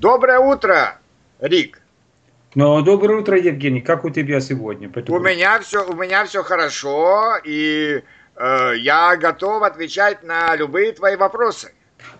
Доброе утро, Рик. Ну, доброе утро, Евгений. Как у тебя сегодня? У меня все, у меня все хорошо, и э, я готов отвечать на любые твои вопросы.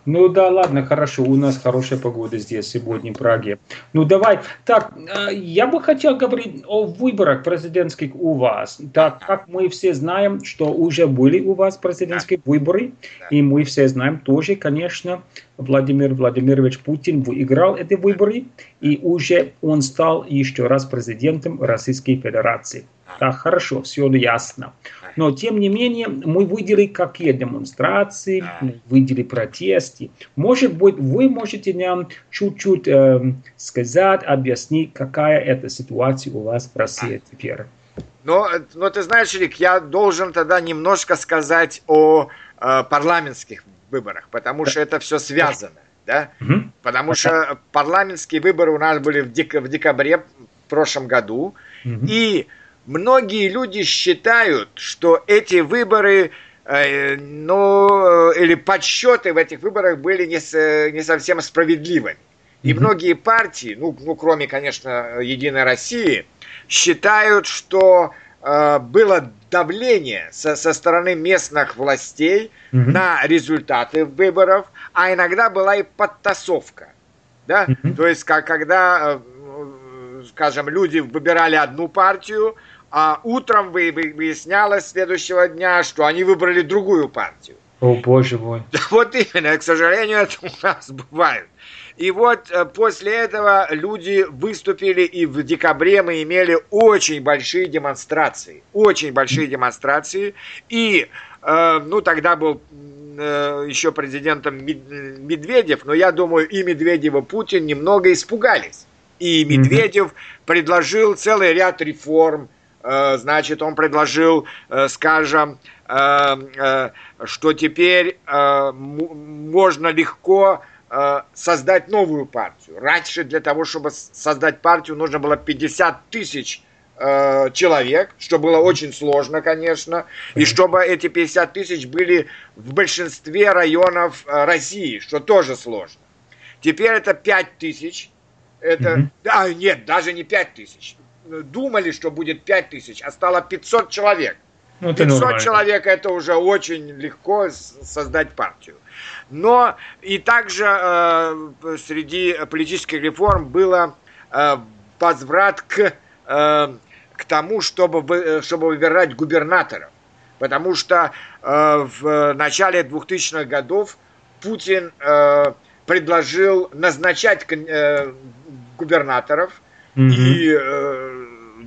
Ну да, ладно, хорошо, у нас хорошая погода здесь сегодня в Праге. Ну давай, так, э, я бы хотел говорить о выборах президентских у вас. Так, как мы все знаем, что уже были у вас президентские выборы, и мы все знаем тоже, конечно, Владимир Владимирович Путин выиграл эти выборы, и уже он стал еще раз президентом Российской Федерации. Так, хорошо, все ясно. Но, тем не менее, мы видели, какие демонстрации, видели протесты. Может быть, вы можете нам чуть-чуть э, сказать, объяснить, какая это ситуация у вас в России теперь? Но, но ты знаешь, Рик, я должен тогда немножко сказать о э, парламентских выборах, потому что это все связано. Да? Угу. Потому что парламентские выборы у нас были в, дек- в декабре в прошлом году. Угу. И многие люди считают, что эти выборы, ну, или подсчеты в этих выборах были не, с, не совсем справедливыми. И mm-hmm. многие партии, ну, ну, кроме, конечно, Единой России, считают, что э, было давление со, со стороны местных властей mm-hmm. на результаты выборов, а иногда была и подтасовка. Да? Mm-hmm. То есть, как, когда, э, скажем, люди выбирали одну партию, а утром выяснялось следующего дня, что они выбрали другую партию. О, боже мой. Вот именно, к сожалению, это у нас бывает. И вот э, после этого люди выступили, и в декабре мы имели очень большие демонстрации. Очень большие демонстрации. И, э, ну, тогда был э, еще президентом Медведев, но я думаю, и Медведев, и Путин немного испугались. И Медведев mm-hmm. предложил целый ряд реформ, значит, он предложил, э, скажем, э, что теперь можно легко создать новую партию. Раньше для того, чтобы создать партию, нужно было 50 тысяч человек, что было очень сложно, конечно, и чтобы эти 50 тысяч были в большинстве районов России, что тоже сложно. Теперь это 5 тысяч, это, mm-hmm. да, нет, даже не 5 тысяч, думали, что будет 5 тысяч, а стало 500 человек. Ну, 500 человек это уже очень легко создать партию. Но и также э, среди политических реформ было э, возврат к, э, к тому, чтобы, вы, чтобы выбирать губернаторов. Потому что э, в начале 2000-х годов Путин э, предложил назначать э, губернаторов, mm-hmm. и э,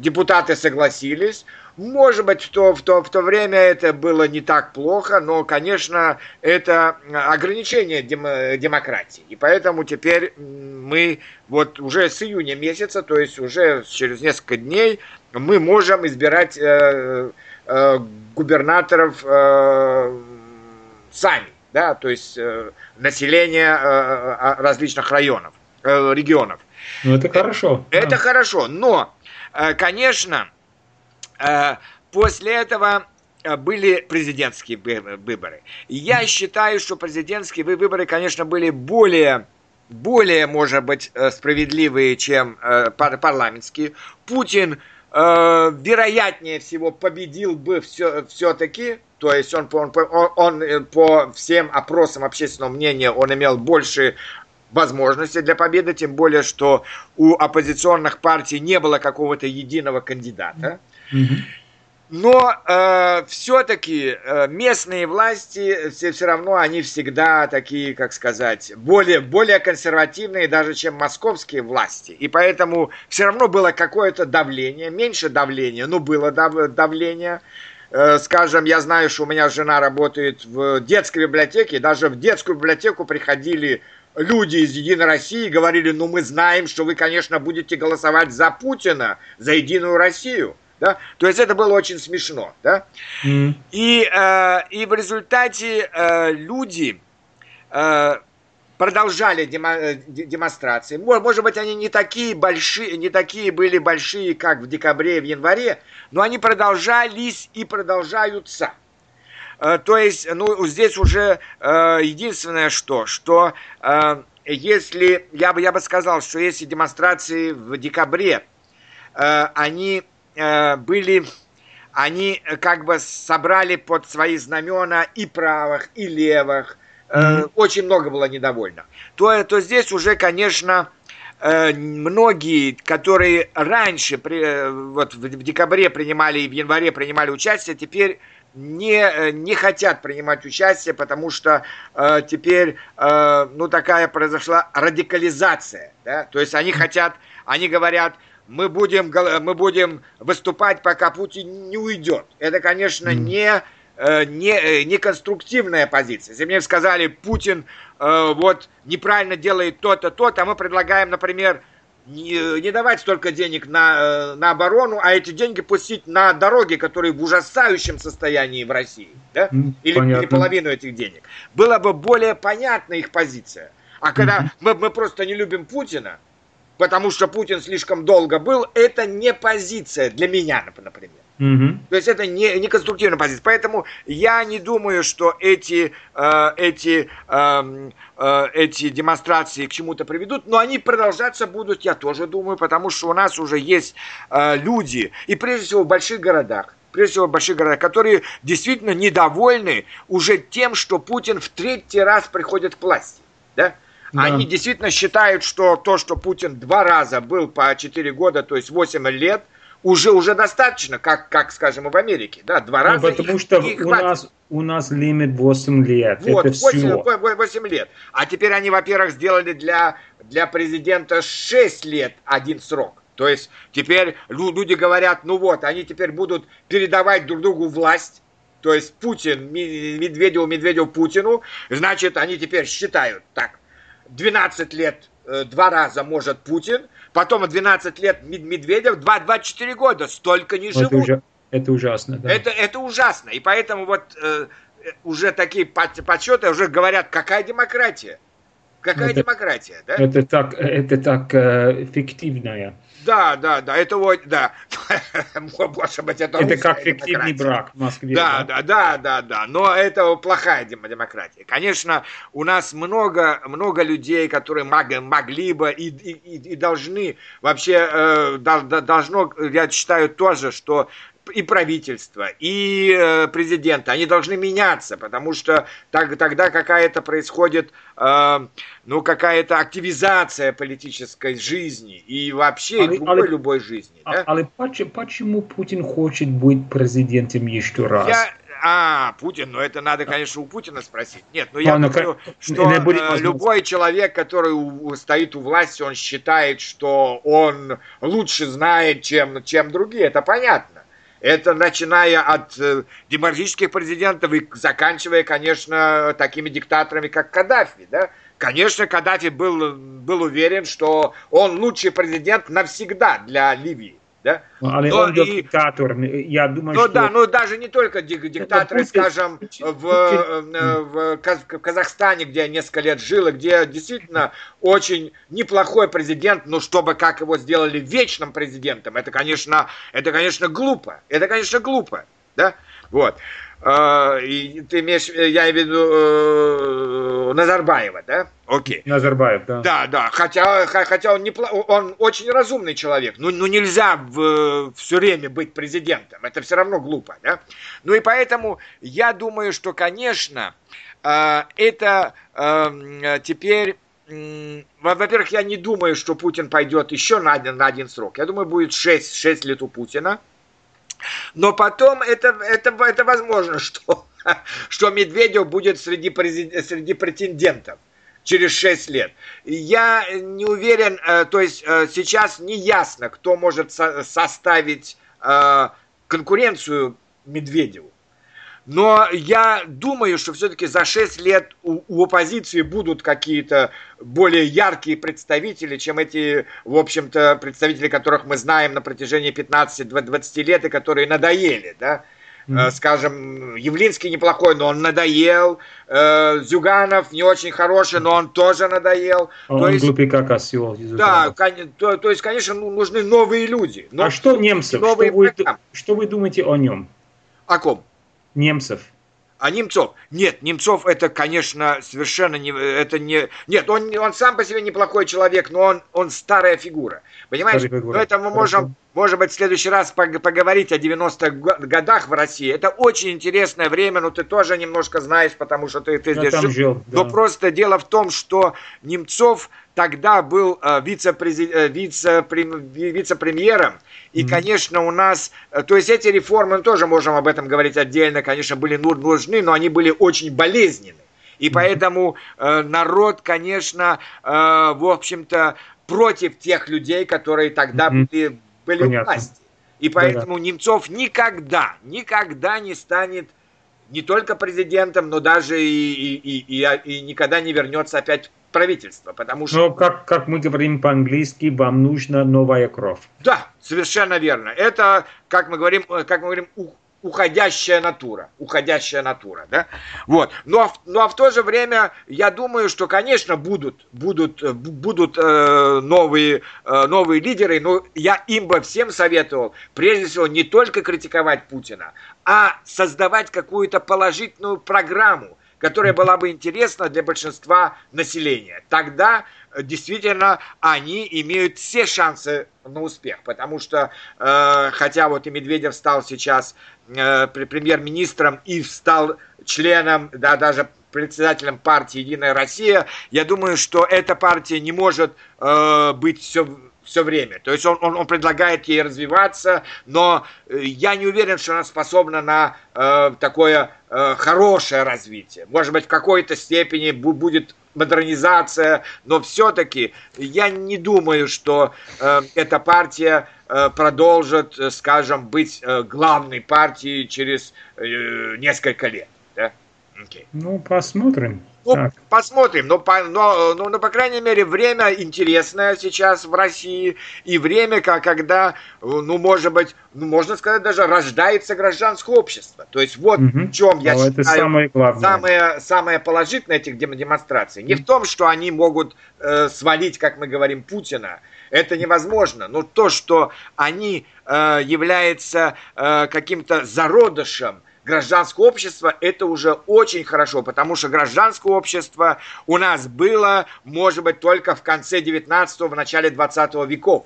депутаты согласились. Может быть, в то, в, то, в то время это было не так плохо, но, конечно, это ограничение дем, демократии. И поэтому теперь мы вот уже с июня месяца, то есть уже через несколько дней, мы можем избирать э, э, губернаторов э, сами, да, то есть э, население э, различных районов, э, регионов. Ну, это хорошо. Это да. хорошо, но Э, конечно, э, после этого э, были президентские выборы. Я считаю, что президентские выборы, конечно, были более, более, может быть, справедливые, чем парламентские. Путин, вероятнее всего, победил бы все, все-таки, то есть он, он, он, он по всем опросам общественного мнения, он имел больше возможности для победы, тем более, что у оппозиционных партий не было какого-то единого кандидата. Но э, все-таки э, местные власти все, все равно они всегда такие, как сказать, более, более консервативные даже, чем московские власти. И поэтому все равно было какое-то давление, меньше давления, но было дав, давление. Э, скажем, я знаю, что у меня жена работает в детской библиотеке, даже в детскую библиотеку приходили люди из Единой России говорили, ну мы знаем, что вы, конечно, будете голосовать за Путина, за Единую Россию. Да? То есть это было очень смешно. Да? Mm. И, э, и в результате э, люди э, продолжали демо, э, демонстрации. Может быть, они не такие большие, не такие были большие, как в декабре и в январе, но они продолжались и продолжаются. Э, то есть, ну, здесь уже э, единственное что, что э, если, я бы, я бы сказал, что если демонстрации в декабре, они были, они как бы собрали под свои знамена и правых, и левых, mm-hmm. очень много было недовольно, то, то здесь уже, конечно, многие, которые раньше, вот в декабре принимали и в январе принимали участие, теперь не, э, не хотят принимать участие, потому что э, теперь э, ну, такая произошла радикализация. Да? То есть они хотят, они говорят, мы будем, мы будем выступать, пока Путин не уйдет. Это, конечно, не, э, не, э, не конструктивная позиция. Если мне сказали, Путин э, вот неправильно делает то-то, то-то, а мы предлагаем, например, не, не давать столько денег на, э, на оборону, а эти деньги пустить на дороги, которые в ужасающем состоянии в России, да? Или, или половину этих денег. Была бы более понятна их позиция. А когда mm-hmm. мы, мы просто не любим Путина, потому что Путин слишком долго был, это не позиция для меня, например. Угу. То есть это не, не конструктивная позиция. Поэтому я не думаю, что эти, э, эти, э, э, эти демонстрации к чему-то приведут, но они продолжаться будут, я тоже думаю, потому что у нас уже есть э, люди, и прежде всего в больших городах, прежде всего в больших городах, которые действительно недовольны уже тем, что Путин в третий раз приходит к власти. Да? Да. Они действительно считают, что то, что Путин два раза был по 4 года, то есть 8 лет, уже, уже достаточно, как, как, скажем, в Америке. Да, два ну, раза. Потому их, что их у, нас, у нас лимит 8 лет. Вот, Это 8, все. 8 лет. А теперь они, во-первых, сделали для, для президента 6 лет один срок. То есть теперь люди говорят, ну вот, они теперь будут передавать друг другу власть. То есть Путин, Медведев, Медведев Путину. Значит, они теперь считают, так, 12 лет э, два раза может Путин, Потом 12 лет Медведев, 2-24 года, столько не живут. Это, уже, это ужасно, да. Это, это ужасно. И поэтому вот э, уже такие подсчеты уже говорят, какая демократия. Какая это, демократия, да? Это так, это так э, фиктивная. Да, да, да, это вот, да. Может быть, это Это как фиктивный брак в Москве. Да, да, да, да, да, но это плохая демократия. Конечно, у нас много, много людей, которые мог, могли бы и, и, и должны, вообще э, должно, я считаю тоже, что и правительство, и э, президента, они должны меняться, потому что так, тогда какая-то происходит, э, ну, какая-то активизация политической жизни и вообще але, любой, але, любой жизни. А, да? Але почему Путин хочет быть президентом еще раз? Я, а, Путин, ну это надо, конечно, у Путина спросить. Нет, ну я а, говорю, что э, любой человек, который у, стоит у власти, он считает, что он лучше знает, чем, чем другие, это понятно. Это начиная от э, демократических президентов и заканчивая, конечно, такими диктаторами, как Каддафи. Да? Конечно, Каддафи был, был уверен, что он лучший президент навсегда для Ливии. Да? Але но он и, диктатор. Я думаю, ну, что... Да, ну даже не только диктаторы, Путин, скажем, в, э, в, в Казахстане, где я несколько лет жил, и где действительно очень неплохой президент, но чтобы как его сделали вечным президентом, это, конечно, это, конечно, глупо. Это, конечно, глупо. Да? Вот. А, и ты имеешь, я имею в виду э, Назарбаева, да? Окей. Назарбаев, да. Да, да. Хотя, хотя он, не, он очень разумный человек. Ну, ну нельзя в, все время быть президентом. Это все равно глупо, да? Ну и поэтому я думаю, что, конечно, э, это э, теперь во-первых, я не думаю, что Путин пойдет еще на один, на один срок. Я думаю, будет 6, 6 лет у Путина. Но потом это, это, это возможно, что, что Медведев будет среди, президент, среди претендентов через 6 лет. Я не уверен, э, то есть э, сейчас не ясно, кто может составить э, конкуренцию Медведеву. Но я думаю, что все-таки за 6 лет у, у оппозиции будут какие-то более яркие представители, чем эти, в общем-то, представители, которых мы знаем на протяжении 15-20 лет и которые надоели, да. Mm-hmm. Скажем, Явлинский неплохой, но он надоел. Э, Зюганов не очень хороший, но он тоже надоел. Он то есть, глупый как осел. Да, то, то есть, конечно, ну, нужны новые люди. Но, а что немцев? Новые что, вы, что вы думаете о нем? О ком? немцев. А Немцов? Нет, Немцов это, конечно, совершенно не... Это не нет, он, он сам по себе неплохой человек, но он, он старая фигура. Понимаешь? Но это мы можем, может быть, в следующий раз поговорить о 90-х годах в России. Это очень интересное время, но ты тоже немножко знаешь, потому что ты, ты здесь жил. жил да. Но просто дело в том, что Немцов тогда был э, вице-премьером, вице и, конечно, у нас, э, то есть эти реформы, мы тоже можем об этом говорить отдельно, конечно, были нужны, но они были очень болезненны. И поэтому э, народ, конечно, э, в общем-то, против тех людей, которые тогда были, были у власти. И поэтому да, да. Немцов никогда, никогда не станет не только президентом, но даже и, и, и, и, и никогда не вернется опять правительства, потому что... Но как, как мы говорим по-английски, вам нужна новая кровь. Да, совершенно верно. Это, как мы говорим, э, как мы говорим, уходящая натура, уходящая натура, да, вот. Но, ну, а но ну, а в то же время я думаю, что, конечно, будут, будут, э, будут э, новые, э, новые лидеры, но я им бы всем советовал, прежде всего, не только критиковать Путина, а создавать какую-то положительную программу, которая была бы интересна для большинства населения. Тогда э, действительно они имеют все шансы на успех, потому что э, хотя вот и Медведев стал сейчас премьер-министром и стал членом, да, даже председателем партии «Единая Россия», я думаю, что эта партия не может э, быть все все время. То есть он, он, он предлагает ей развиваться, но э, я не уверен, что она способна на э, такое э, хорошее развитие. Может быть, в какой-то степени будет модернизация, но все-таки я не думаю, что э, эта партия э, продолжит, э, скажем, быть э, главной партией через э, несколько лет. Okay. Ну, посмотрим. Ну, так. посмотрим. Но, по, но, но, но, по крайней мере, время интересное сейчас в России. И время, когда, ну, может быть, ну, можно сказать, даже рождается гражданское общество. То есть вот угу. в чем я но считаю самое, главное. самое, самое положительное этих демонстраций. Не в том, что они могут э, свалить, как мы говорим, Путина. Это невозможно. Но то, что они э, являются э, каким-то зародышем гражданское общество, это уже очень хорошо, потому что гражданское общество у нас было, может быть, только в конце 19-го, в начале 20 веков.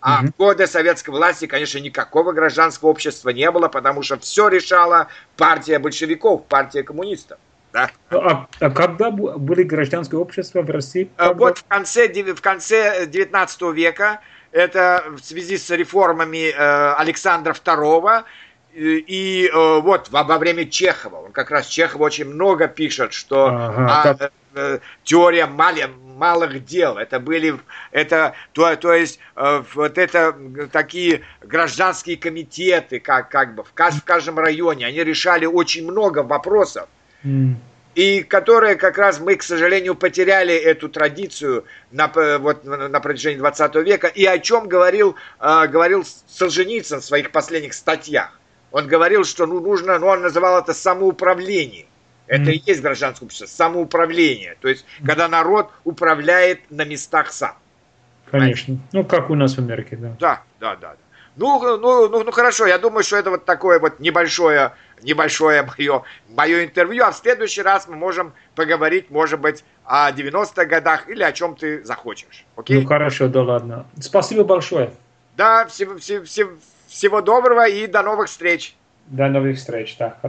А в годы советской власти, конечно, никакого гражданского общества не было, потому что все решала партия большевиков, партия коммунистов. Да. А, а когда были гражданские общества в России? А, вот в конце, в конце 19 века, это в связи с реформами э, Александра II, и э, вот во, во время Чехова, он как раз Чехов очень много пишет, что ага, а, э, теория мали, малых дел, это были, это, то, то есть э, вот это такие гражданские комитеты, как, как бы в, кажд, в каждом районе, они решали очень много вопросов. Mm. И которые как раз мы, к сожалению, потеряли эту традицию на, вот, на протяжении 20 века. И о чем говорил, э, говорил Солженицын в своих последних статьях он говорил, что ну, нужно, ну, он называл это самоуправление. Это mm. и есть гражданское общество, самоуправление. То есть, когда народ управляет на местах сам. Конечно. Ну, как у нас в Америке, да. Да, да, да. Ну, ну, ну, ну хорошо, я думаю, что это вот такое вот небольшое, небольшое мое, мое интервью, а в следующий раз мы можем поговорить, может быть, о 90-х годах или о чем ты захочешь. Окей? Ну хорошо, да ладно. Спасибо большое. Да, всего, всего, всего доброго и до новых встреч. До новых встреч, да.